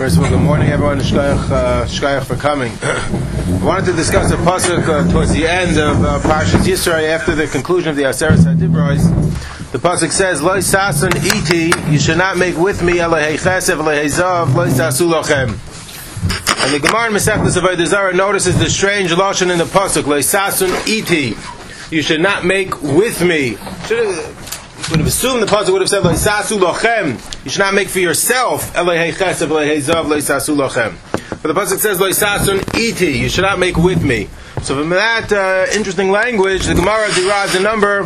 First of all, good morning, everyone. Shkayach, uh, shkayach for coming. I wanted to discuss a pasuk uh, towards the end of uh, Parshas Yisro after the conclusion of the Aseret Hadibros. The pasuk says, "Lo sasun iti, you should not make with me elahei chesed elahei zav, lo sasu lochem." And the Gemara in Masechtas Avodah Zarah notices the strange lashon in the pasuk, "Lo sasun iti." You should not make with me. Should would have assumed the pasuk would have said sasu lochem. You should not make for yourself elehei chesed elehei zav sasu lochem. But the pasuk says sasun iti. You should not make with me. So from that uh, interesting language, the Gemara derives a number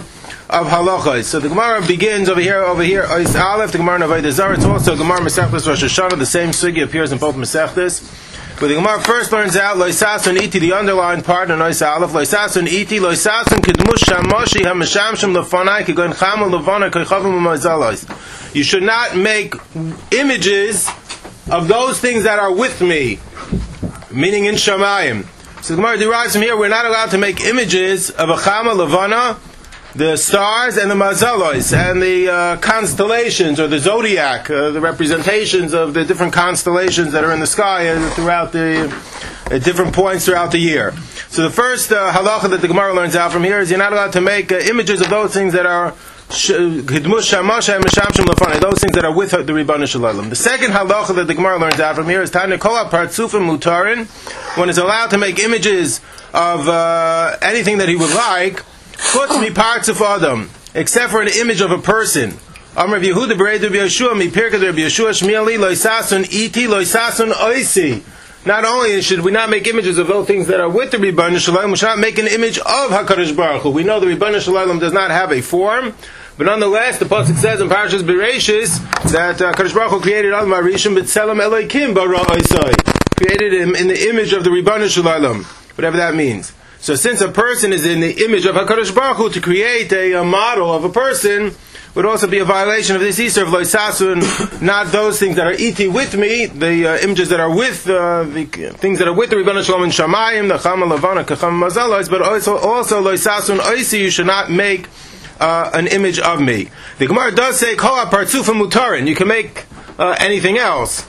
of halachas. So the Gemara begins over here, over here, Aleph, the Gemara of Zarah. It's also Gemara Masechtas Rosh Hashanah. The same sugi appears in both Masechtas. But the Gemara first learns out loisasun iti, the underlined part of nois aleph, loisasun iti, loisasun kedmush shamoshi hamashamshim lefanai kegon chamel levana kechavim u'mazalos. You should not make images of those things that are with me, meaning in Shamayim. So the Gemara derives from here, we're not allowed to make images of a chama levana, the stars and the mazalos and the uh, constellations or the zodiac, uh, the representations of the different constellations that are in the sky uh, throughout the at different points throughout the year. So the first uh, halacha that the Gemara learns out from here is you're not allowed to make uh, images of those things that are those things that are with the Ribbana Shalom. The second halacha that the Gemara learns out from here is Tanya Kola Partsufim Mutarin. One is allowed to make images of uh, anything that he would like Parts of Adam, except for an image of a person. Amr Yehuda Bered Rabbi Yeshua, mi Pirkei Rabbi Yeshua, Shmieli loisasun iti loisasun oisi. Not only should we not make images of those things that are with the Rebbeinu Shalom, we should not make an image of Hakadosh Baruch Hu. We know the Rebbeinu Shalom does not have a form, but nonetheless, the pasuk says in Parashas Bereshis that uh, Kadosh Baruch Hu created Adam Arishim B'Tselem Elokim Bara created him in the image of the Rebbeinu Shalom, whatever that means. So since a person is in the image of HaKadosh Baruch Hu, to create a, a, model of a person would also be a violation of this Easter of Loisasun, not those things that are iti with me, the uh, images that are with, uh, the things that are with the Rebbeinu Shalom and Shamayim, the Chama Lavana, Kacham Mazalos, but also, also Loisasun Oisi, you should not make uh, an image of me. The Gemara does say, Koha Partzufa Mutarin, you can make uh, anything else.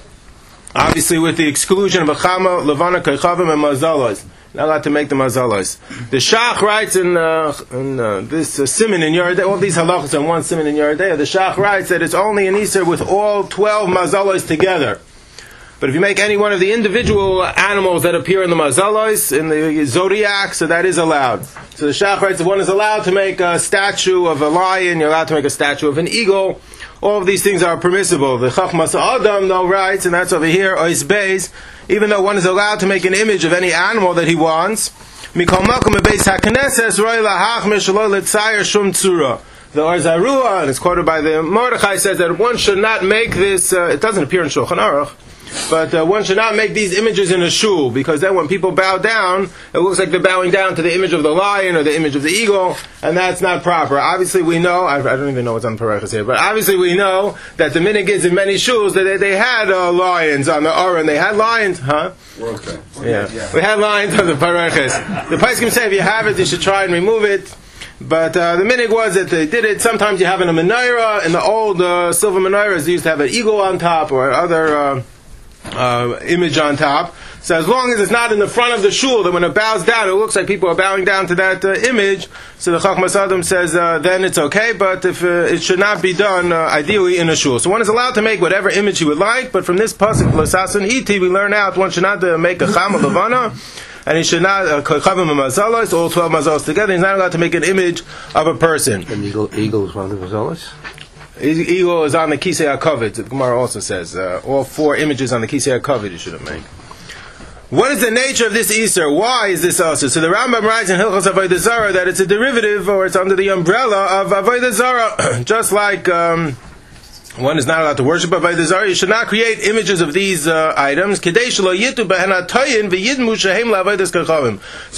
Obviously with the exclusion of a Chama, Lavana, Kachavim, and Mazalos not allowed to make the mazalos. The Shach writes in, uh, in uh, this uh, simon in Yoreh Deah, all these halachas in one simon in Yoreh Deah, the Shach writes that it's only an Easter with all 12 mazalos together. But if you make any one of the individual animals that appear in the mazalos, in the zodiac, so that is allowed. So the Shach writes that one is allowed to make a statue of a lion, you're allowed to make a statue of an eagle, all of these things are permissible. The Chachmas Adam, though, writes, and that's over here, Ois Beis, even though one is allowed to make an image of any animal that he wants, the Ohr Zarua, and it's quoted by the Mordechai, says that one should not make this, uh, it doesn't appear in Shulchan Aruch, but uh, one should not make these images in a shul, because then when people bow down, it looks like they're bowing down to the image of the lion or the image of the eagle, and that's not proper. Obviously, we know, I, I don't even know what's on Parechas here, but obviously we know that the minig is in many shuls that they, they had uh, lions on the Aron, they had lions, huh? Okay. Yeah. yeah. We had lions on the Parechas. The can say if you have it, you should try and remove it. But uh, the minig was that they did it. Sometimes you have in a menorah. In the old uh, silver menorahs, they used to have an eagle on top or other uh, image on top. So as long as it's not in the front of the shul, that when it bows down, it looks like people are bowing down to that uh, image. So the Chachmas Adam says uh, then it's okay, but if uh, it should not be done uh, ideally in a shul. So one is allowed to make whatever image he would like, but from this pasuk Lasasan Iti, we learn out one should not uh, make a chama levana. And he should not uh, mazalos, all twelve mazalos together. He's not allowed to make an image of a person. An eagle, eagle is one of the mazalos. Eagle is on the Kisei HaKavod. The Gemara also says uh, all four images on the Kisei HaKavod you shouldn't make. What is the nature of this Easter? Why is this also? So the Rambam writes in Hilchos Avodah Zarah that it's a derivative or it's under the umbrella of Avodah Zarah, just like. Um, one is not allowed to worship Avodah Zarah. You should not create images of these uh, items. So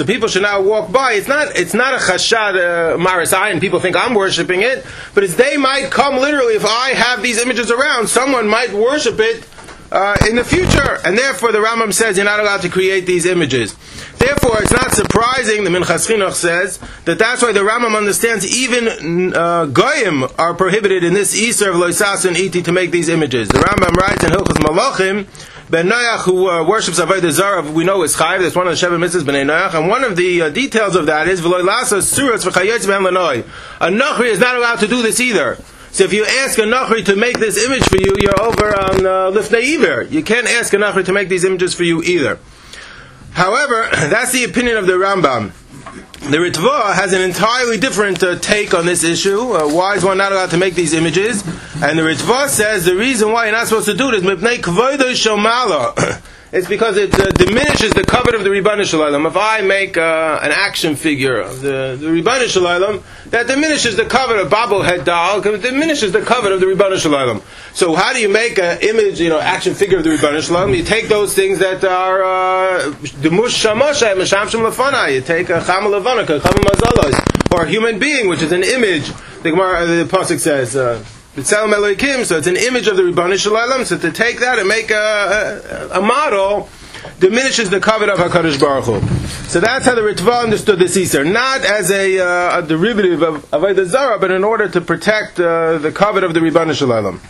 people should not walk by. It's not. It's not a chashad uh, and people think I'm worshiping it, but it's they might come literally. If I have these images around, someone might worship it uh, in the future, and therefore the Rambam says you're not allowed to create these images. Therefore, it's not surprising, the Minchas Chinuch says, that that's why the Rambam understands even uh, Goyim are prohibited in this Easter of Loisas and Iti to make these images. The Rambam writes in Hilchos Malachim Ben Noach, who uh, worships Avodah Zarah, we know is Chayiv. That's one of the Sheva Mitzvahs, Ben Noach. And one of the uh, details of that is, V'loy lasa suras v'chayotz ben lanoi. A Nachri is not allowed to do this either. So if you ask a Nachri to make this image for you, you're over on uh, Lifnei Iver. You can't ask a Nachri to make these images for you either. However, that's the opinion of the Rambam. The Ritva has an entirely different uh, take on this issue. Uh, why is one not allowed to make these images? And the Ritva says the reason why you're not supposed to do it is shomala. It's because it uh, diminishes the covet of the Ribbana Shalom. If I make uh, an action figure of the, the Shalom, that diminishes the covet of doll, because it diminishes the covet of the Ribbana Shalom. So how do you make an image, you know, action figure of the Ribbana Shalom? You take those things that are uh, the mush shamashay mashamshim lefana. You take a chamal levanika, chamal mazalos, or a human being, which is an image. The Gemara, the pasuk says. Uh, B'tzelem Elohim, so it's an image of the Ribbana Shalom. So to take that and make a, a, a model diminishes the covet of Hakadosh Baruch Hu. So that's how the Ritva understood this Easter, not as a, uh, a derivative of Avodah but in order to protect uh, the covet of the Ribbana Shalom.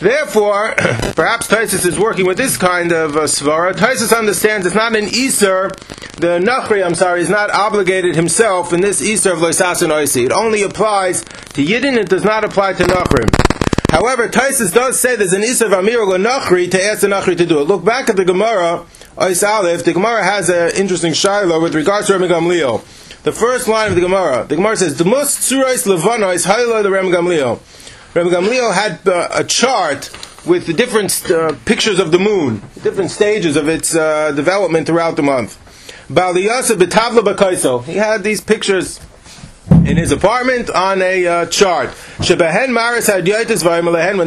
Therefore, perhaps Taisus is working with this kind of uh, svara. Taisus understands it's not an Easter. The Nachri, I'm sorry, is not obligated himself in this Easter of Loisas and Oisi. It only applies to Yidden, it does not apply to Nachrim. However, Taisus does say there's an Easter of Amir or Nachri to ask the Nachri to do it. Look back at the Gemara, Ois Aleph. The Gemara has an interesting shiloh with regards to Remi Gamliel. The first line of the Gemara, the Gemara says, "The most tzurais levana is highlight the Remi Gamliel." Rabbi Gamliel had uh, a chart with the different uh, pictures of the moon, different stages of its uh, development throughout the month. Bakaiso. He had these pictures in his apartment on a uh, chart. Maris. When the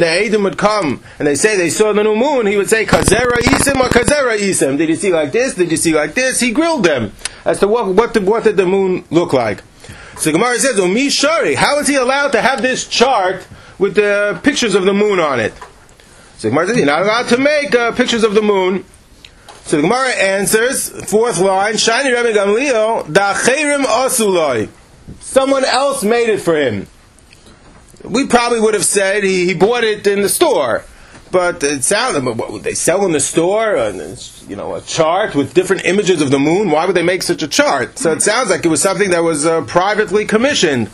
Adim would come and they say they saw the new moon, he would say kazera isim or kazera isim. Did you see like this? Did you see like this? He grilled them as to what what what did the moon look like. So Gemara says, Umi Shari, how is he allowed to have this chart with the pictures of the moon on it? So Gemara says, you're not allowed to make uh, pictures of the moon. So the Gemara answers, fourth line, Shiny Rebbe Gamliel, Dacherim Osuloi. Someone else made it for him. We probably would have said he, he bought it in the store. But it sounded, what would they sell in the store? Uh, you know, a chart with different images of the moon. Why would they make such a chart? So it sounds like it was something that was uh, privately commissioned.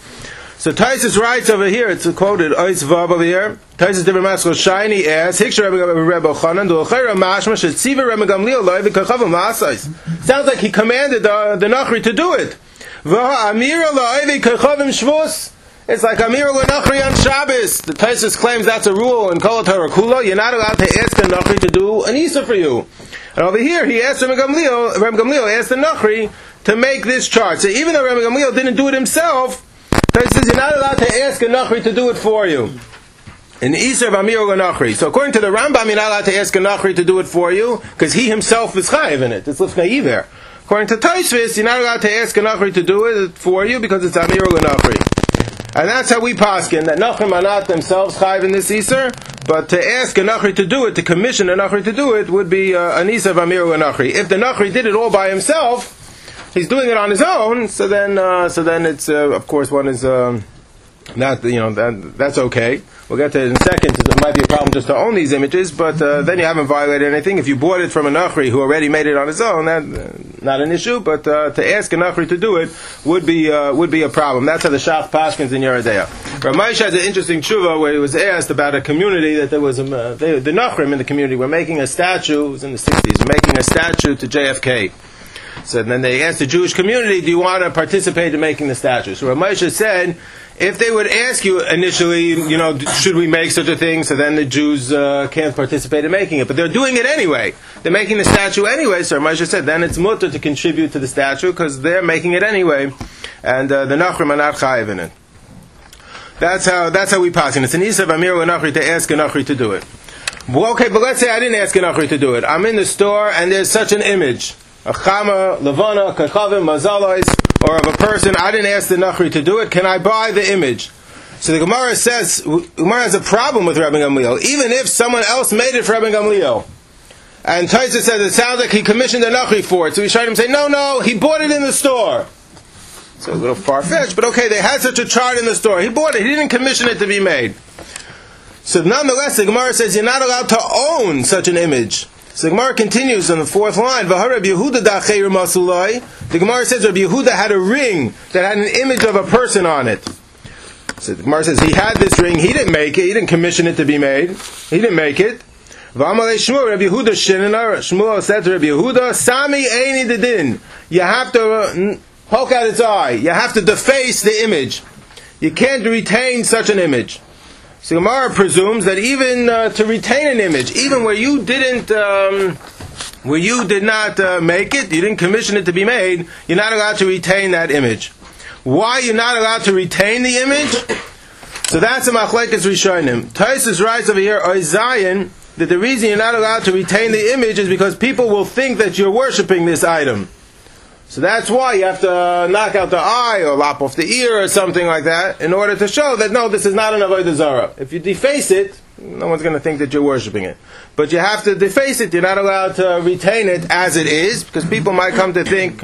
So Taisus writes over here, it's quoted, Ois Vav over here, Taisus Diver Maskell Shiny asks, Hiksha Rebbe Chanan, Du Ochera Mashma, Shetziva Rebbe Gamliel, Loi V'Kachavim. Sounds like he commanded uh, the Nachri to do it. V'ha Amira Loi V'Kachavim Shvus. It's like Amir Nachri on Shabbos. The Taisus claims that's a rule in Kol Torah Kula. You're not allowed to ask the Nachri to do an Isa for you. And over here, he asked Rebbe Gamliel, Rebbe Gamliel asked the Nachri to make this charge. So even though Rebbe Gamliel didn't do it himself, Taisus says you're not allowed to ask a Nachri to do it for you. In Isa of Amir Nachri. So according to the Rambam, you're not allowed to ask a Nachri to do it for you because he himself is chayiv in it. It's Lifnei Iver. According to Taisvis, you're not allowed to ask a Nachri to do it for you because it's Amir Nachri. And that's how we paskin that Nachrim are not themselves chayiv in this Easter, but to ask a Nachri to do it, to commission a Nachri to do it, would be uh, an Isa of Amir Nachri. If the Nachri did it all by himself, he's doing it on his own, so then, uh, so then it's, uh, of course, one is, um, not, you know, that, that's okay. We'll get to it in a second. It might be a problem just to own these images, but uh, then you haven't violated anything. If you bought it from a Nachri who already made it on his own, that uh, not an issue. But uh, to ask a Nachri to do it would be uh, would be a problem. That's how the Shach Pashkins in Yoreh Deah. Ramesh has an interesting tshuva where he was asked about a community that there was a, they, the Nachrim in the community were making a statue. It was in the '60s, making a statue to JFK. So then they asked the Jewish community, "Do you want to participate in making the statue?" So Ramesh said if they would ask you initially, you know, should we make such a thing? So then the Jews uh, can't participate in making it, but they're doing it anyway. They're making the statue anyway. So Moshe said, then it's mutter to contribute to the statue because they're making it anyway, and uh, the Nachrim are not chayiv in it. That's how that's how we pass it. It's an isa of Amir Nachri to ask a Nachri to do it. Okay, but let's say I didn't ask a Nachri to do it. I'm in the store and there's such an image. A chama, levana, kachavim, mazalois, or of a person, I didn't ask the Nachri to do it, can I buy the image? So the Gemara says, Gemara has a problem with Rabbi Gamliel, even if someone else made it for Rabbi Gamliel. And Taisa says it sounds like he commissioned the Nachri for it. So we tried to say, no, no, he bought it in the store. So a little far fetched, but okay, they had such a chart in the store. He bought it, he didn't commission it to be made. So nonetheless, the Gemara says you're not allowed to own such an image. So the Gemara continues on the fourth line. The Gemara says Rabbi Yehuda had a ring that had an image of a person on it. So the Gemara says he had this ring. He didn't make it. He didn't commission it to be made. He didn't make it. Shmuel said to Rabbi Yehuda, "Sami eini dedin." You have to uh, poke out its eye. You have to deface the image. You can't retain such an image. So Gemara presumes that even uh, to retain an image, even where you didn't, um, where you did not uh, make it, you didn't commission it to be made, you're not allowed to retain that image. Why you're not allowed to retain the image? So that's a machlekes rishonim. Taisus writes over here, Zion, that the reason you're not allowed to retain the image is because people will think that you're worshiping this item. So that's why you have to knock out the eye or lop off the ear or something like that in order to show that no, this is not an avodah zarah. If you deface it, no one's going to think that you're worshiping it. But you have to deface it. You're not allowed to retain it as it is because people might come to think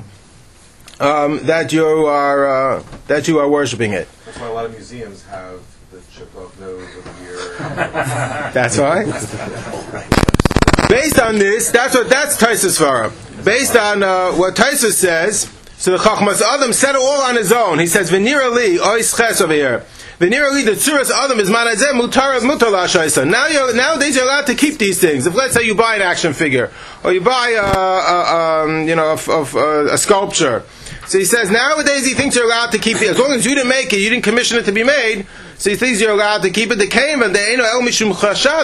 um, that you are uh, that you are worshiping it. That's why a lot of museums have the chipped off nose of the ear. That's why. Based on this, that's what that's Taisus Farah. Based on uh, what Taisus says, so the Chachmas Adam said it all on his own. He says, "V'nira li ois ches over here." V'nira li the tzuras Adam is manazeh mutar mutar lashaisa. Now you nowadays you're allowed to keep these things. If let's say you buy an action figure or you buy a, a, um, you know a, a, a sculpture. So he says nowadays he thinks you're allowed to keep it as long as you didn't make it, you didn't commission it to be made. So he thinks you're allowed to keep it. The came and the El Mishum.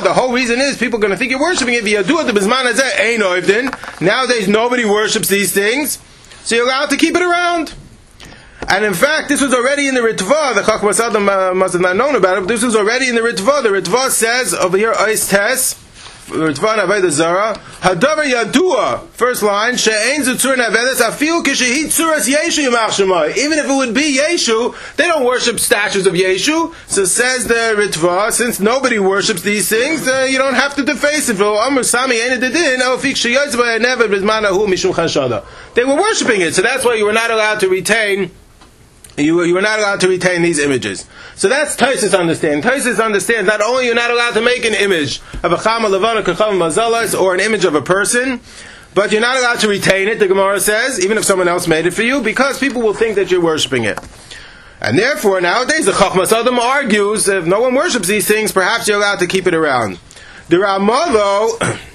The whole reason is people are going to think you're worshiping it. Via do it the Bisman Eino Nowadays nobody worships these things, so you're allowed to keep it around. And in fact, this was already in the Ritva. The Chachmas Adam uh, must have not known about it, but this was already in the Ritva. The Ritva says over here, Ois Tes. Ritva Naveda Zara. Hadavar Yadua. First line. She'ein Zutzur Navedes. Afil Kishehi Tzuras Yeshu Yimach. Even if it would be Yeshu, they don't worship statues of Yeshu. So says the Ritva, since nobody worships these things, uh, you don't have to deface it. They were worshiping it, so that's why you were not allowed to retain you, you were not allowed to retain these images. So that's Taisus understand. Taisus understands not only you're not allowed to make an image of a Chama Levana Kacham Mazalas or an image of a person, but you're not allowed to retain it, the Gemara says, even if someone else made it for you, because people will think that you're worshipping it. And therefore, nowadays, the Chachmas Adam argues that if no one worships these things, perhaps you're allowed to keep it around. The Ramah, though,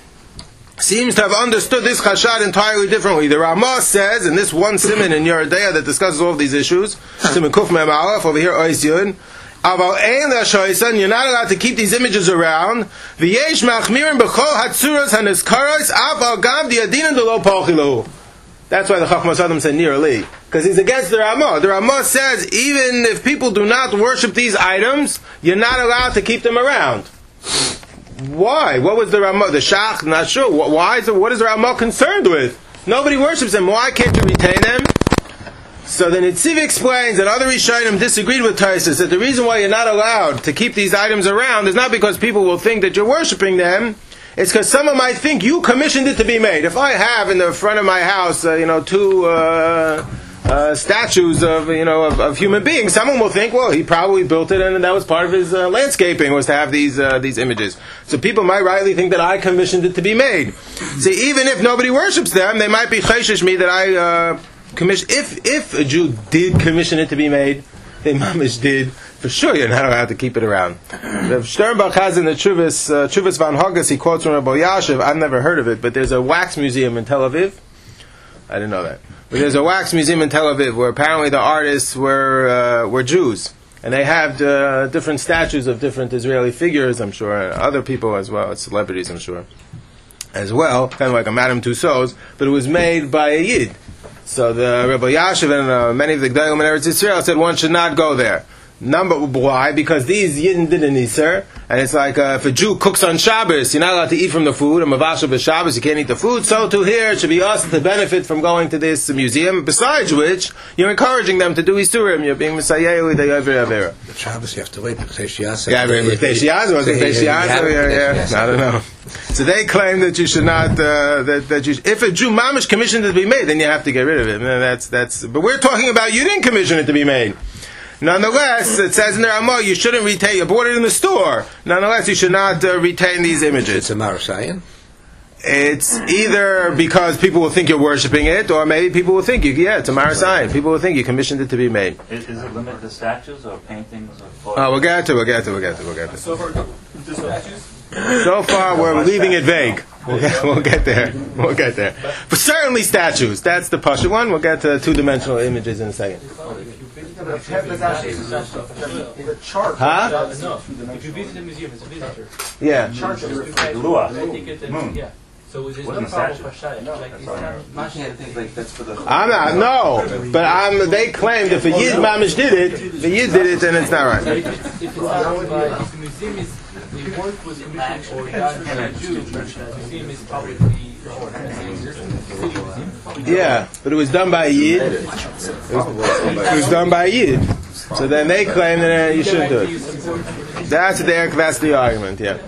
seems to have understood this chashad entirely differently. The Ramah says, in this one simon in Yoreh Deah that discusses all of these issues, simon kuf mem aleph, over here, ois yud, Aval ein l'shoisan, you're not allowed to keep these images around. V'yesh machmirin b'chol hatzuras hanizkaros, av al gav diadinan delo pochilu. That's why the Chachmas Adam said nearly, because he's against the Ramah. The Ramah says even if people do not worship these items, you're not allowed to keep them around. Why? What was the Ramah? The Shach? Not sure. Why is what is the Ramah concerned with? Nobody worships them. Why can't you retain them? So the Netziv explains that other Rishonim disagreed with Taisus that the reason why you're not allowed to keep these items around is not because people will think that you're worshiping them. It's because someone might think you commissioned it to be made. If I have in the front of my house, uh, you know, two. Uh, uh, statues of you know of, of, human beings. Someone will think, well, he probably built it, and that was part of his uh, landscaping was to have these uh, these images. So people might rightly think that I commissioned it to be made. See, even if nobody worships them, they might be chayshish me that I uh, commission. If if a Jew did commission it to be made, they mamish did. For sure, you're not allowed to keep it around. Rav Sternbach has in the Chuvas, uh, Chuvas Van Hogas, he quotes from Rabbi Yashiv, I've never heard of it, but there's a wax museum in Tel Aviv. I didn't know that. But there's a wax museum in Tel Aviv where apparently the artists were uh, were Jews, and they have uh, different statues of different Israeli figures. I'm sure and other people as well, celebrities. I'm sure as well, kind of like a Madame Tussauds, but it was made by a Yid. So the Rabbi Yashiv and uh, many of the Gdalim in Eretz Israel said one should not go there. Number why? Because these Yidden did an Iser, and it's like uh, if a Jew cooks on Shabbos, you're not allowed to eat from the food. A Mavasha Shabbos, you can't eat the food. So to here, it should be us to benefit from going to this museum. Besides which, you're encouraging them to do Isurim. You're being Messiah the Avera. But Shabbos, you have to wait. Because Yeah, Teshiyaza was it Teshiyaza? Yeah, yeah. I don't know. So they claim that you should not uh, that that you if a Jew mamish commissioned it to be made, then you have to get rid of it. And that's that's. But we're talking about you didn't commission it to be made. Nonetheless, it says in the Ramah you shouldn't retain. You bought it in the store. Nonetheless, you should not uh, retain these images. It's a Marasayan. it's either because people will think you're worshiping it, or maybe people will think you, yeah, it's a Marasai. People will think you commissioned it to be made. Is, is it limited to statues or paintings or photos? Oh, we'll get to, it, we'll get to, it, we'll get to, it, we'll get to. it. So far, the statues. So far, we're leaving it vague. We'll get, we'll get there. We'll get there. But certainly statues. That's the Pasha one. We'll get to two-dimensional images in a second. The chart. Huh? No, if you visit the museum as a visitor, Yeah. Lua. I think it, hmm. yeah. So it's Wasn't no problem statue. for Shai. Like, it's not think like that's for the. I'm not, no. But I'm, they claimed if a Yid Mamish did it, if a Yid did it, then it's not But right. if it's, if it's not by, if the museum is, the work was commissioned or done by a Jew, the museum is publicly, or city museum. Yeah, but it was done by a. It was, done by a. So then they claim that you shouldn't do it. That's their, that's the argument, yeah.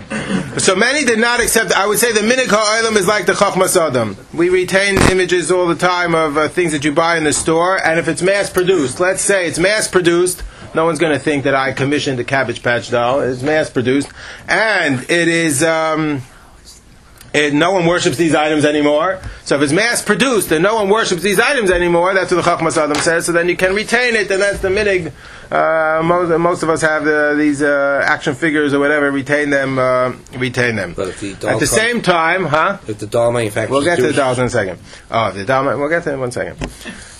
So many did not accept. I would say the minik ha'olam is like the chachmas adam. We retain images all the time of uh, things that you buy in the store, and if it's mass produced, let's say it's mass produced, no one's going to think that I commissioned a Cabbage Patch doll. It's mass produced, and it is. Um, it, no one worships these items anymore. So if it's mass produced and no one worships these items anymore, that's what the Chachmas Adam says. So then you can retain it, and that's the minig. Uh, most, most of us have the, these uh, action figures or whatever. Retain them. Uh, retain them. But if the doll At the comes- same time, huh? If the doll manufacturer We'll get to the dolls in a second. Oh, the doll. We'll get to it in one second.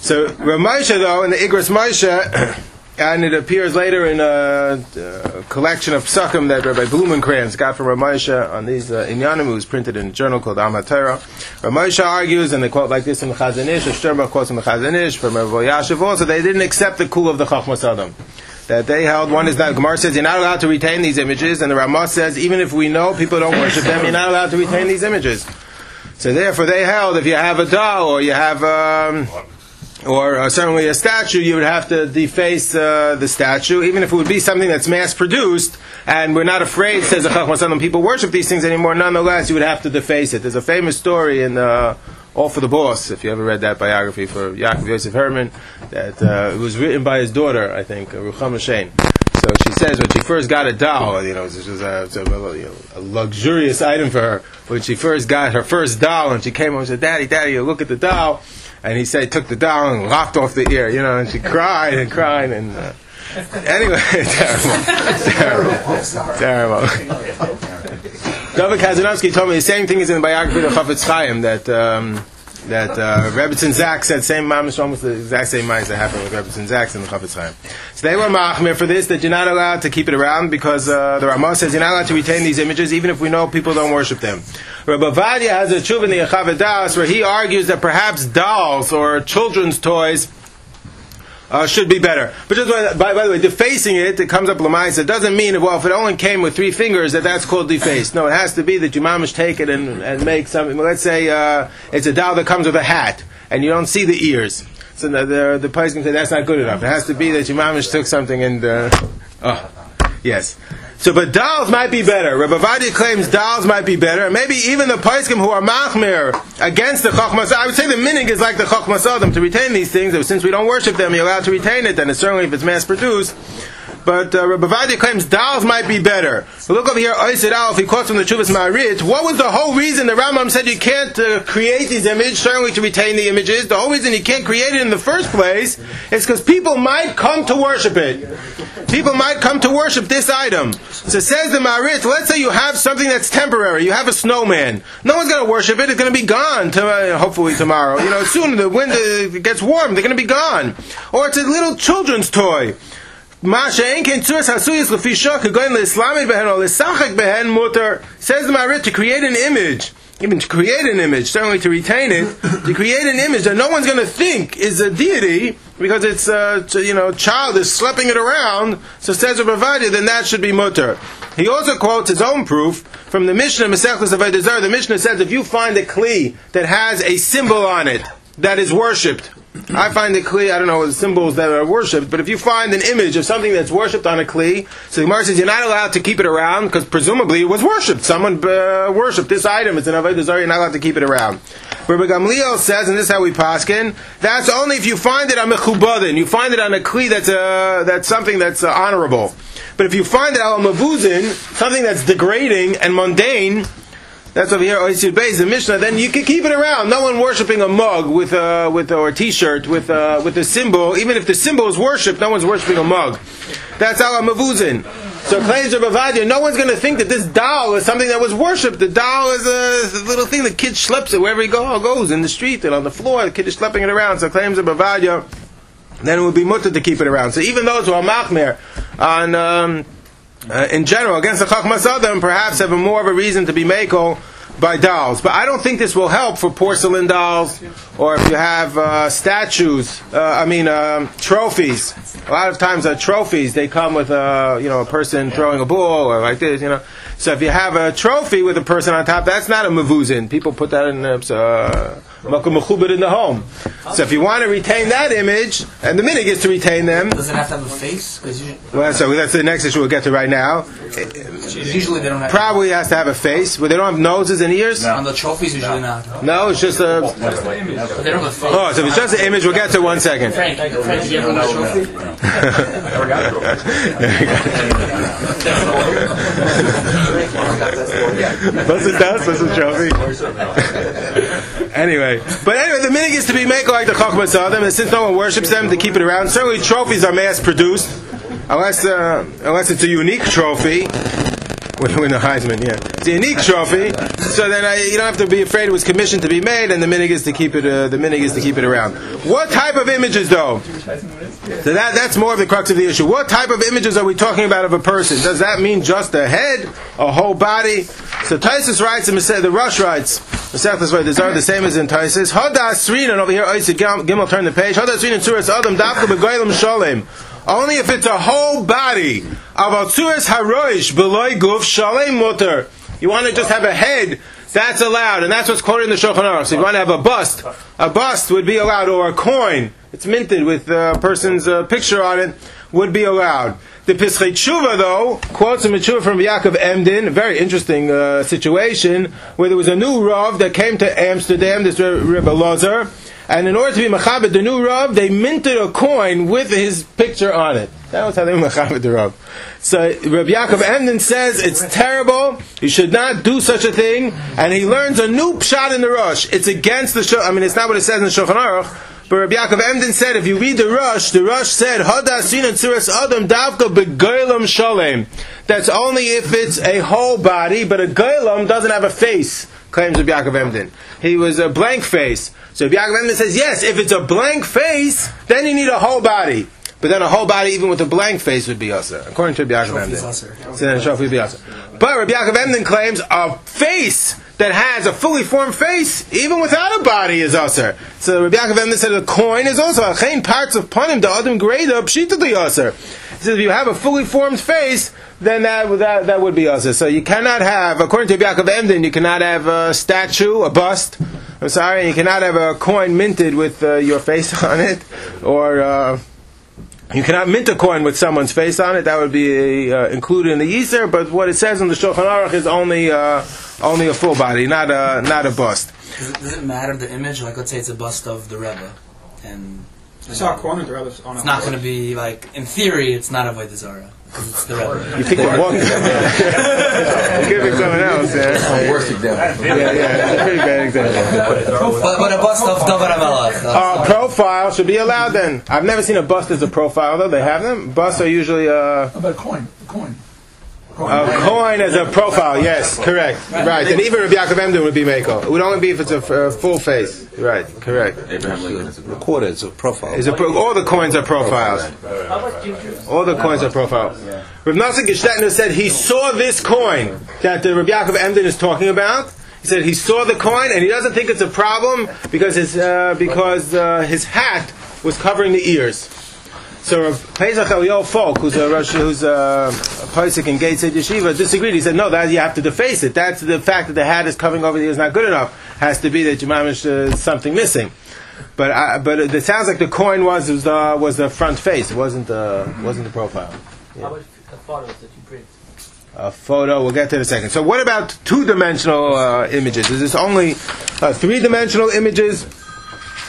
So Rav Moshe, though, in the Igros Moshe, and it appears later in a, uh collection of psukim that Rabbi Blumenkranz got from Rav on these uh, Inyanim, was printed in a journal called Amat Torah. Rav argues, and they quote like this in the Chazon Ish, or Sturma quotes in the Chazon Ish, from Rav Yashiv also, they didn't accept the kul of the Chachmas Adam. That they held, one is that Gemara says you're not allowed to retain these images, and the Ramah says even if we know people don't worship them, you're not allowed to retain these images. So therefore, they held if you have a doll or you have, um, or uh, certainly a statue, you would have to deface uh, the statue, even if it would be something that's mass produced, and we're not afraid, says the Chachmas Adam, people worship these things anymore. Nonetheless, you would have to deface it. There's a famous story in uh, All for the Boss, if you ever read that biography for Yaakov Yosef Herman, that uh, it was written by his daughter, I think, uh, Ruchama Shain. So she says when she first got a doll, you know, it was a, a, a luxurious item for her. When she first got her first doll, and she came home and said, "Daddy, Daddy, look at the doll," and he said, took the doll and lopped off the ear, you know, and she cried and cried and. Uh, Anyway, terrible, terrible, terrible. David Kazanovsky told me the same thing is in the biography of Chafetz Chaim that um, that uh, Rebbetzin Zak said same mamish almost the exact same minds that happened with Rebbetzin Zak in the Chafetz Chaim. So they were machmir for this that you're not allowed to keep it around because uh, the Ramah says you're not allowed to retain these images even if we know people don't worship them. Rabbi Vadia has a tshuva in the Yechavet where he argues that perhaps dolls or children's toys uh, should be better. But just by, by, the way, defacing it, it comes up lamaisa. It doesn't mean, well, if it only came with three fingers, that that's called defaced. No, it has to be that you mamish take it and, and make something. Let's say uh, it's a doll that comes with a hat, and you don't see the ears. So the the, the place can say that's not good enough. It has to be that your mamish took something and. Uh, oh, yes. So, but dolls might be better. Rabbi Vadia claims dolls might be better. And maybe even the Paiskim who are machmir against the Chochmas, I would say the minig is like the Chochmas Adam to retain these things. Since we don't worship them, you're allowed to retain it, then it's certainly if it's mass produced. But uh, Rabbi claims dolls might be better. But look over here, Oisid Al, if he quotes from the Chuvas Maharit, what was the whole reason the Rambam said you can't uh, create these images, certainly to retain the images? The whole reason you can't create it in the first place is because people might come to worship it. People might come to worship this item. So says the Maharit, let's say you have something that's temporary. You have a snowman. No one's going to worship it. It's going to be gone, to, uh, hopefully tomorrow. You know, soon the wind gets warm. They're going to be gone. Or it's a little children's toy. Masha Enkin Tzuras Hasuyas Lefisha Kagoin Leislamid Behen or Lesachak Behen Mutter says the Maharit to create an image, even to create an image, certainly to retain it, to create an image that no one's going to think is a deity because it's uh, you know child is schlepping it around. So says Rabbi Vadia, then that should be mutter. He also quotes his own proof from the Mishnah Masechus of Avodah The Mishnah says if you find a kli that has a symbol on it that is worshipped. I find the kli, I don't know, the symbols that are worshipped, but if you find an image of something that's worshipped on a kli, so the Gemara says you're not allowed to keep it around because presumably it was worshipped. Someone uh, worshipped this item. It's an Avodah Zarah, you're not allowed to keep it around. Rabbi Gamliel says, and this is how we paskin, that's only if you find it on mechubadin. You find it on a kli that's, uh, that's something that's uh, honorable. But if you find it al mavuzin, something that's degrading and mundane, That's over here, Oisid Beis, the Mishnah. Then you can keep it around. No one worshiping a mug with a with or a T-shirt with a, with a symbol. Even if the symbol is worshipped, no one's worshiping a mug. That's our mavuzin. So claims of Bavadia, no one's going to think that this doll is something that was worshipped. The doll is a, a little thing the kid schleps it wherever he go, goes in the street and on the floor. The kid is schlepping it around. So claims of Bavadia, then it would be mutter to keep it around. So even those who are machmer on. Um, uh, in general, against the Chachmas Adam, perhaps have a more of a reason to be mako by dolls. But I don't think this will help for porcelain dolls, or if you have uh, statues. Uh, I mean, um, trophies. A lot of times, uh, trophies they come with a you know a person throwing a ball or like this. You know, so if you have a trophy with a person on top, that's not a mavuzin. People put that in uh, makom mechubed in the home. So if you want to retain that image, and the minig is to retain them. Does it have to have a face? Because usually, Well, so that's the next issue we'll get to right now. usually they don't have. Probably has to have a face, but they don't have noses and ears. On the trophies, usually not. No, it's just a. But they don't have a face. Oh, so if it's just an image, we'll get to one second. Frank, Frank, you ever win a trophy? What's it does? What's a trophy? anyway, but anyway, the minig is to be made like the Chachmas Adam, and since no one worships them, to keep it around. Certainly, trophies are mass produced, unless uh, unless it's a unique trophy. Win win the Heisman, yeah. It's a unique trophy, so then I, you don't have to be afraid it was commissioned to be made, and the minig is to keep it. Uh, the minig is to keep it around. What type of images, though? So that, that's more of the crux of the issue. What type of images are we talking about of a person? Does that mean just a head, a whole body? So Taisus writes, and the Rush writes, Masechtas way these are the same as in Taisus. Hadas Srinan over here, Oisid Gimel, turn the page. Hadas Srinan Suras Adam Dafka Begoylam Shalem. Only if it's a whole body of Atsuras Haroish Beloy Guf Shalem Mutter. You want to just have a head, that's allowed, and that's what's quoted in the Shulchan Aruch. So you want to have a bust, a bust would be allowed, or a coin. It's minted with a person's uh, picture on it, would be allowed. The Pischei Tshuva, though, quotes a Tshuva from Yaakov Emden, a very interesting uh, situation, where there was a new Rav that came to Amsterdam, this Rebbe Lozer, and in order to be Machabed, the new Rav, they minted a coin with his picture on it. That was how they Machabed the Rav. So Rabbi Yaakov Emden says it's terrible, you should not do such a thing, and he learns a new pshat in the Rosh. It's against the I mean, it's not what it says in the Shulchan Aruch, but Rabbi Yaakov Emden said, if you read the Rush, the Rush said, Hadasin and Tzuras Adam Davka Begoilam Shalem. That's only if it's a whole body, but a Goilam doesn't have a face, claims Rabbi Yaakov Emden. He was a blank face. So Rabbi Yaakov Emden says, yes, if it's a blank face, then you need a whole body. But then a whole body, even with a blank face, would be usher, according to Rabbi Yaakov Emden. So then would be usher. But Rabbi Yaakov Emden claims a face that has a fully formed face, even without a body, is usher. So Rabbi Yaakov Emden said a coin is also a chain parts of panim the adam greda pshitali usher. He says if you have a fully formed face, then that that, that would be usher. So you cannot have, according to Rabbi Yaakov Emden, you cannot have a statue, a bust. I'm sorry, you cannot have a coin minted with uh, your face on it, or. Uh, you cannot mint a coin with someone's face on it. That would be uh, included in the Yisr. But what it says in the Shulchan Aruch is only uh, only a full body, not a not a bust. Does it, does it matter the image? Like, let's say it's a bust of the Rebbe, and I saw a corner there was on it's a not going to be like, in theory, it's not a Voidazara because it's the Rebbe. You think we're walking? you could be someone else. Yeah, Worst example. yeah, yeah. It's a pretty bad example. But, but a bust of Davar HaMelech. Uh, profile should be allowed. Then I've never seen a bust as a profile though. They have them. Busts are usually uh, How about a coin? A coin. A coin as a profile. Yes, correct. Right, and even Rabbi Yaakov Emden would be Mako. It would only be if it's a f- a full face. Right, correct. Abraham Lincoln is a group. Quarter is a profile. Is a pro- all the coins are profiles. All the coins are profiles. Rav Nosson Gestetner said he saw this coin that the Rabbi Yaakov Emden is talking about. He said he saw the coin and he doesn't think it's a problem because his uh, because uh, his hat was covering the ears. So Rav Pesach Eliyahu Falk, who's a Rosh, who's a, a Pesach in Gateshead Yeshiva, disagreed. He said, no, that you have to deface it. That's the fact that the hat is covering over the not good enough. Has to be that Jemamish uh, something missing. But I, but it, sounds like the coin was was the, was the front face. It wasn't the wasn't the profile. How about the photos that you print? A photo. We'll get to it in a second. So what about two dimensional uh, images? Is this only uh, three dimensional images?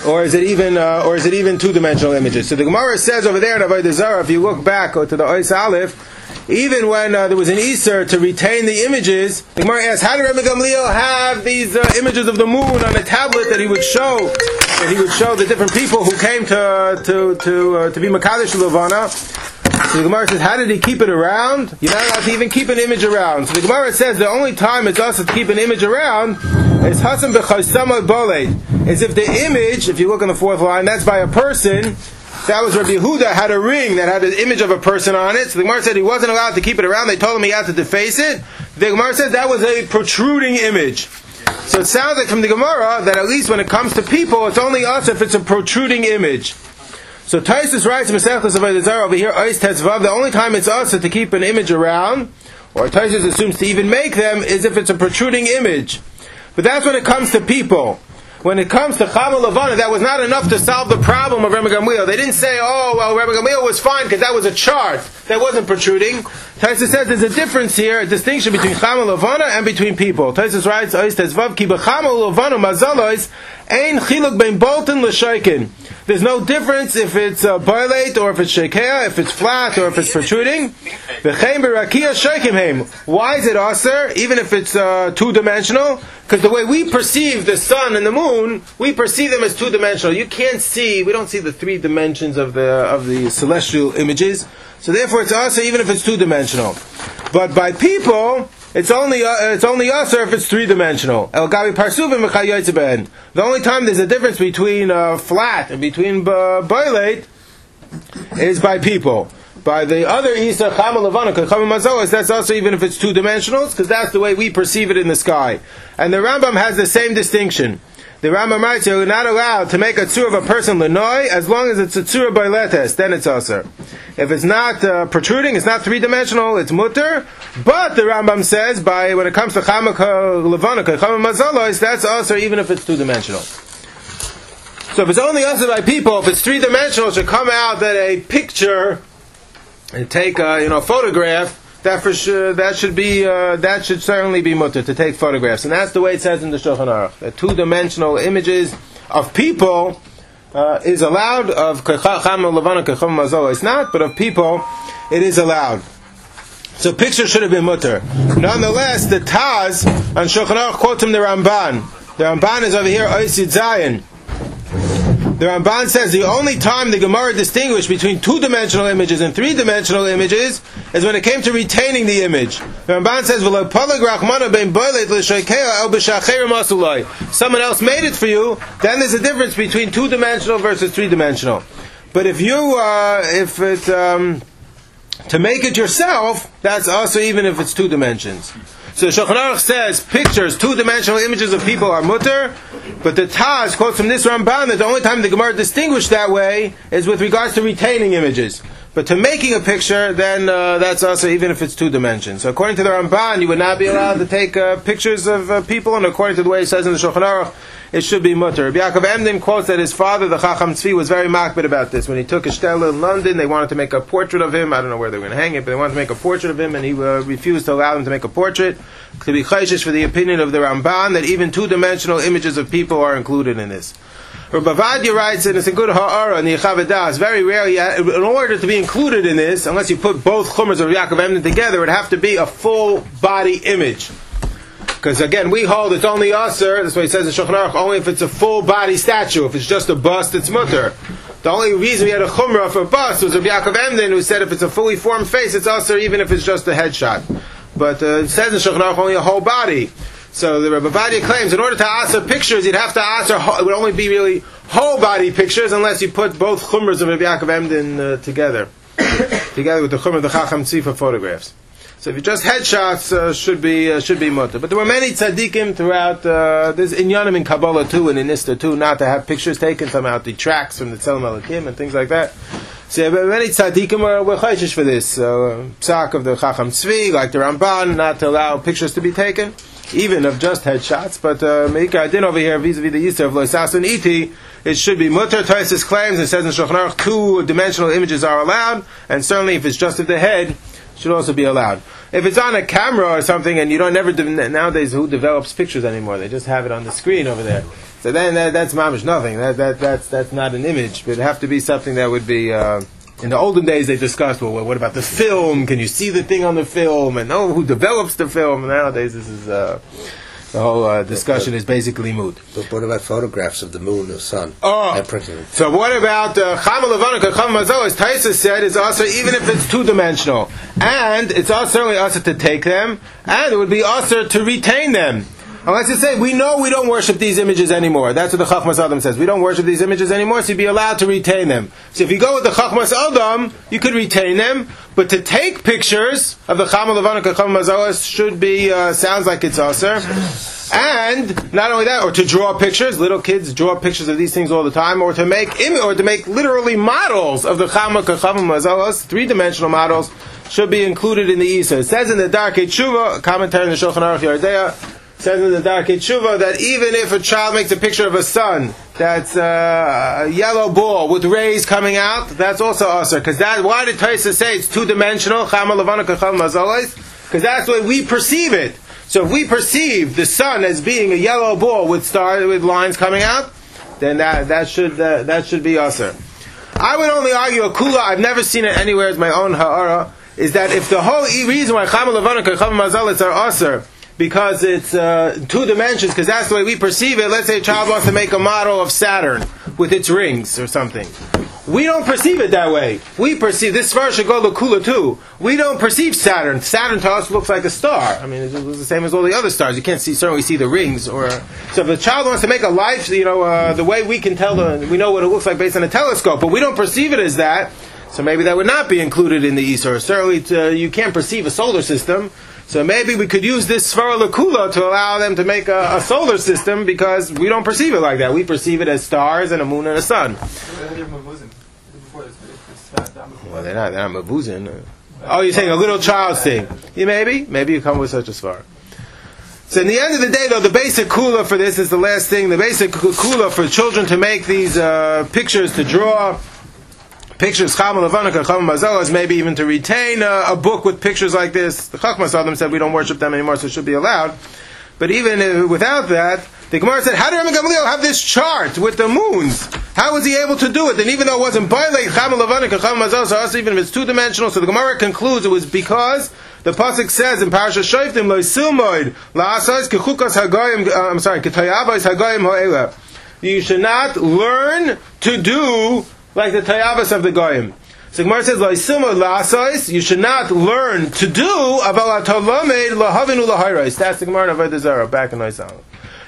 Or is it even, uh, or is it even two-dimensional images? So the Gemara says over there in Avodah Zarah, if you look back to the Ois Aleph, even when uh, there was an Easter to retain the images, the Gemara asks, how did Rabbi Gamliel have these uh, images of the moon on a tablet that he would show, that he would show the different people who came to to to uh, to be Makadish Levana? So the Gemara says, how did he keep it around? You're not allowed to even keep an image around. So the Gemara says the only time it's also to keep an image around is Hasan b'chaysama boled. Is if the image, if you look on the fourth line, that's by a person. That was Rabbi Yehuda had a ring that had an image of a person on it. So the Gemara said he wasn't allowed to keep it around. They told him he had to deface it. The Gemara says that was a protruding image. So it sounds like from the Gemara that at least when it comes to people, it's only us if it's a protruding image. So Taisus writes Masechtas of Zara over here, Ois Tetzvav, the only time it's us to keep an image around, or Taisus assumes to even make them, is if it's a protruding image. But that's when it comes to people. When it comes to Chamal Levana, that was not enough to solve the problem of Rabbi Gamliel. They didn't say, oh, well, Rabbi Gamliel was fine because that was a chart. That wasn't protruding. Taisus says there's a difference here, a distinction between Chamal Levana and between people. Taisus writes, Ois Tetzvav, Ki b'Chamal Levana mazalois, ein chiluk l'shaykin. There's no difference if it's uh, boilate or if it's shekea, if it's flat or if it's protruding. V'chein b'rakia shaykim heim. Why is it aser, even if it's uh, two-dimensional? Because the way we perceive the sun and the moon, we perceive them as two-dimensional. You can't see, we don't see the three dimensions of the of the celestial images. So therefore, it's aser even if it's two-dimensional. But by people, it's only uh, it's only usher if it's three dimensional. El gabi parsuvim The only time there's a difference between uh, flat and between uh, boilate is by people. By the other Isa Chama Levana Chama that's also even if it's two dimensionals, because that's the way we perceive it in the sky. And the Rambam has the same distinction. The Rambam writes you're not allowed to make a tzur of a person lenoi as long as it's a tzur by letes, then it's usher. If it's not uh, protruding, it's not three dimensional, it's mutter. But the Rambam says by when it comes to chamaka levanika, chamah mazalos, that's usher even if it's two dimensional. So if it's only usher by people, if it's three dimensional, it should come out that a picture and take a you know photograph that for sure that should be uh, that should certainly be mutter to take photographs, and that's the way it says in the Shulchan Aruch. That two-dimensional images of people uh, is allowed. Of it's not, but of people, it is allowed. So pictures should have been mutter. Nonetheless, the Taz on Shulchan Aruch quotes him the Ramban. The Ramban is over here, Oisid Zion. The Ramban says the only time the Gemara distinguished between two-dimensional images and three-dimensional images is when it came to retaining the image. The Ramban says, Someone else made it for you, then there's a difference between two-dimensional versus three-dimensional. But if you, uh, if it, um, to make it yourself, that's also even if it's two dimensions. So Shulchan Aruch says pictures, two-dimensional images of people are mutter, but the Taz quotes from this Ramban that the only time the Gemara distinguished that way is with regards to retaining images. But to making a picture, then uh, that's also even if it's two dimensions. So according to the Ramban, you would not be allowed to take uh, pictures of uh, people, and according to the way it says in the Shulchan Aruch, it should be mutter. Rabbi Yaakov Emden quotes that his father, the Chacham Tzvi, was very makbid about this. When he took a Stella in London, they wanted to make a portrait of him. I don't know where they were going to hang it, but they wanted to make a portrait of him, and he uh, refused to allow them to make a portrait. To be chayshish for the opinion of the Ramban that even two-dimensional images of people are included in this. Rabbi writes, and it's a good ha'ara in the Yechavedah, very rarely, in order to be included in this, unless you put both chumras of Yaakov Emden together, it would have to be a full body image. Because again, we hold it's only usher, that's why he says in Shulchan Aruch, only if it's a full body statue. If it's just a bust, it's mutter. The only reason we had a chumrah for a bust was of Yaakov Emden, who said if it's a fully formed face, it's usher even if it's just a headshot. But uh, it says in Shulchan Aruch only a whole body. So the Rebbe Vadia claims in order to answer pictures, you'd have to answer, it would only be really whole body pictures unless you put both chumras of Rabbi Yaakov Emden uh, together. together with the chumrah of the Chacham Tzvi for photographs. So if you just headshots, uh, should be uh, should be mutter. But there were many tzaddikim throughout. Uh, there's inyanim in Kabbalah too and in Nista too, not to have pictures taken the tracks from the Tzelem and things like that. So many tzaddikim were, were chayshish for this. So, uh, psak of the Chacham Tzvi, like the Ramban, not to allow pictures to be taken, even of just headshots. But uh, Meika did over here vis-a-vis the Yisr of Loisasun Iti, it should be mutter. Taisus claims, it says in Shulchan two-dimensional images are allowed, and certainly if it's just of the head, should also be allowed. If it's on a camera or something, and you don't never de- nowadays who develops pictures anymore? They just have it on the screen over there. So then that, that's mamish nothing. That, that that's that's not an image, but it have to be something that would be uh, in the olden days they discussed, well, what about the film? Can you see the thing on the film? And oh, who develops the film? Nowadays, this is uh, the whole uh, discussion is basically moot. But what about photographs of the moon or sun? Oh. And printing? So what about uh, Chama Levanika, Chama Mazo, as Taisa said, is also even if it's two dimensional. And it's also certainly also to take them, and it would be also to retain them. And let's say, we know we don't worship these images anymore. That's what the Chachmas Adam says. We don't worship these images anymore, so you'd be allowed to retain them. So if you go with the Chachmas Adam, you could retain them, but to take pictures of the Chama Levanika, Chama should be, uh, sounds like it's also. And not only that, or to draw pictures. Little kids draw pictures of these things all the time, or to make Im- or to make literally models of the chama kachama mazalas, three dimensional models, should be included in the Isa. It says in the Darchei Teshuva, commentary in the Shulchan Aruch Yoreh Deah, says in the Darchei Teshuva that even if a child makes a picture of a sun that's uh, a yellow ball with rays coming out, that's also usher. Because that, why did Taisa say it's two dimensional? Because that's the way we perceive it. So if we perceive the sun as being a yellow ball with stars with lines coming out, then that that should uh, that should be usher. I would only argue a kula. I've never seen it anywhere as my own ha'ara. Is that if the whole reason why chama levana and chama mazalis are usher because it's uh, two dimensions, because that's the way we perceive it. Let's say a child wants to make a model of Saturn with its rings or something. We don't perceive it that way. We perceive this far should go to Kula too. We don't perceive Saturn. Saturn to us looks like a star. I mean, it's, it's the same as all the other stars. You can't see certainly see the rings. Or so if a child wants to make a life, you know, uh, the way we can tell the we know what it looks like based on a telescope, but we don't perceive it as that. So maybe that would not be included in the Easter. Certainly, to, you can't perceive a solar system. So maybe we could use this Svara Lakula to allow them to make a, a solar system because we don't perceive it like that. We perceive it as stars and a moon and a sun. Well, they're not. They're not mabuzin. Oh, you're saying a little child's thing? Yeah, maybe. Maybe you come with such a svar. So, in the end of the day, though, the basic kula for this is the last thing. The basic kula for children to make these uh, pictures, to draw pictures, chamal mazelas, maybe even to retain a, a book with pictures like this. The Chachmas Adam said we don't worship them anymore, so it should be allowed. But even uh, without that, the Gemara said, how did Rabbi Gamliel have this chart with the moons? How was he able to do it? And even though it wasn't Chama Lavanik, and Chama Mazal, so even if it's two dimensional, so the Gemara concludes it was because the Pasuk says in Parashat Shoftim, Lo Silmoid, Kechukas Hagoyim, uh, I'm sorry, Hagoyim. You should not learn to do like the Tayavas of the Goyim. So Gemara says, "La'isimu la'asais." You should not learn to do aval atalamed lahavinu lahayrais. That's the Gemara of Avodah back in Isaiah.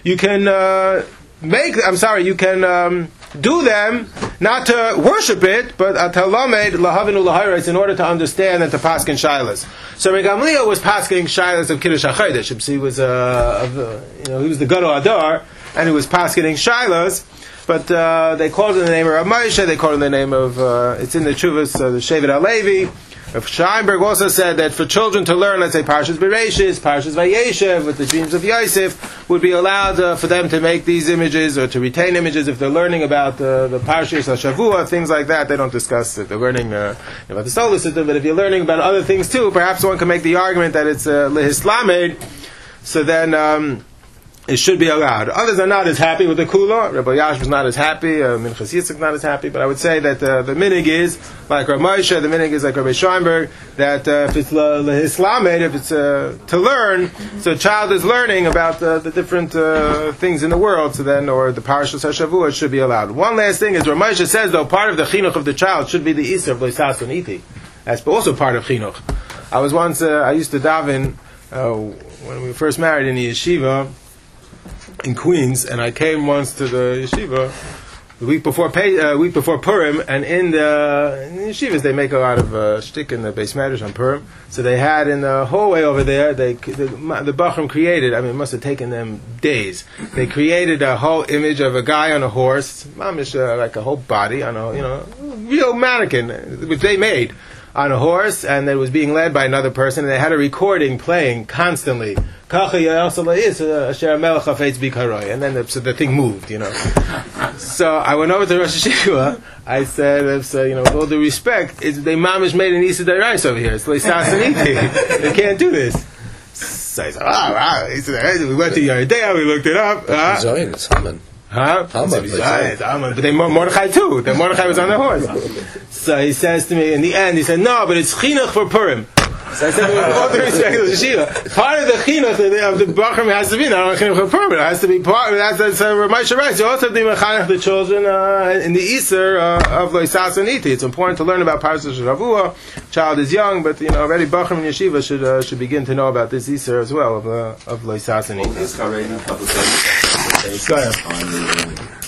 You can uh, make. I'm sorry. You can um, do them not to worship it, but atalamed lahavinu lahayrais in order to understand and to paskin shilas. So Gamliel was pasking shilas of Kiddush Hachodesh. He was uh, of, uh, you know he was the Gadol Hador, and he was pasking shilas. But uh, they called it in the name of Rav Moshe. They called it in the name of. Uh, it's in the Chuvas, uh, the Shevet HaLevi. Rav Scheinberg also said that for children to learn, let's say Parshas Bereshis, Parshas Vayeshev, with the dreams of Yosef, would be allowed uh, for them to make these images or to retain images if they're learning about uh, the Parshas Shavua, things like that. They don't discuss it. They're learning uh, about the solar system, but if you're learning about other things too, perhaps one can make the argument that it's uh. So then. Um, it should be allowed. Others are not as happy with the kula. Rabbi Yash was not as happy. Uh, Minchas Yitzchak not as happy. But I would say that uh, the minhag is like Rabbi Moshe. The minhag is like Rabbi Scheinberg. That uh, if it's lehislamed, if it's uh, to learn, so a child is learning about uh, the different uh, things in the world. So then, or the parashas hashavua should be allowed. One last thing is Rabbi Moshe says though part of the chinuch of the child should be the isra of loisasun iti. That's also part of chinuch. I was once I used to daven when we were first married in the yeshiva in Queens, and I came once to the yeshiva the week before pay, uh, week before Purim, and in the, in the yeshivas they make a lot of uh, shtick in the base matters on Purim. So they had in the hallway over there, they the, the Bachurim created. I mean, it must have taken them days. They created a whole image of a guy on a horse, mamish uh, like a whole body on a you know real mannequin, which they made on a horse, and it was being led by another person, and they had a recording playing constantly. And then the, so the thing moved, you know. so I went over to Rosh Hayeshiva. I said, so, you know, with all due respect, it's, they mamish made an Isa rice over here. It's like They can't do this. So I said, ah, ah. He said, we went to Yoreh Deah, we looked it up. Uh. Huh? Haman, but- Right, Haman, but they Mordechai too. Then Mordechai was on the horse. So he says to me in the end, he said, "No, but it's chinuch for Purim." So I said, with all due respect to the Yeshiva, part of the chinuch of the, Bachurim has to be not only chinuch for Purim, it has to be part. That's that's uh, Rav Moshe writes. You also have to be mechanech the children uh, in the Easter uh, of Loisas and Iti. It's important to learn about Parshas Shavua. Child is young, but you know already Bachurim and Yeshiva should uh, should begin to know about this Easter as well of uh, of Loisas and Iti. This already published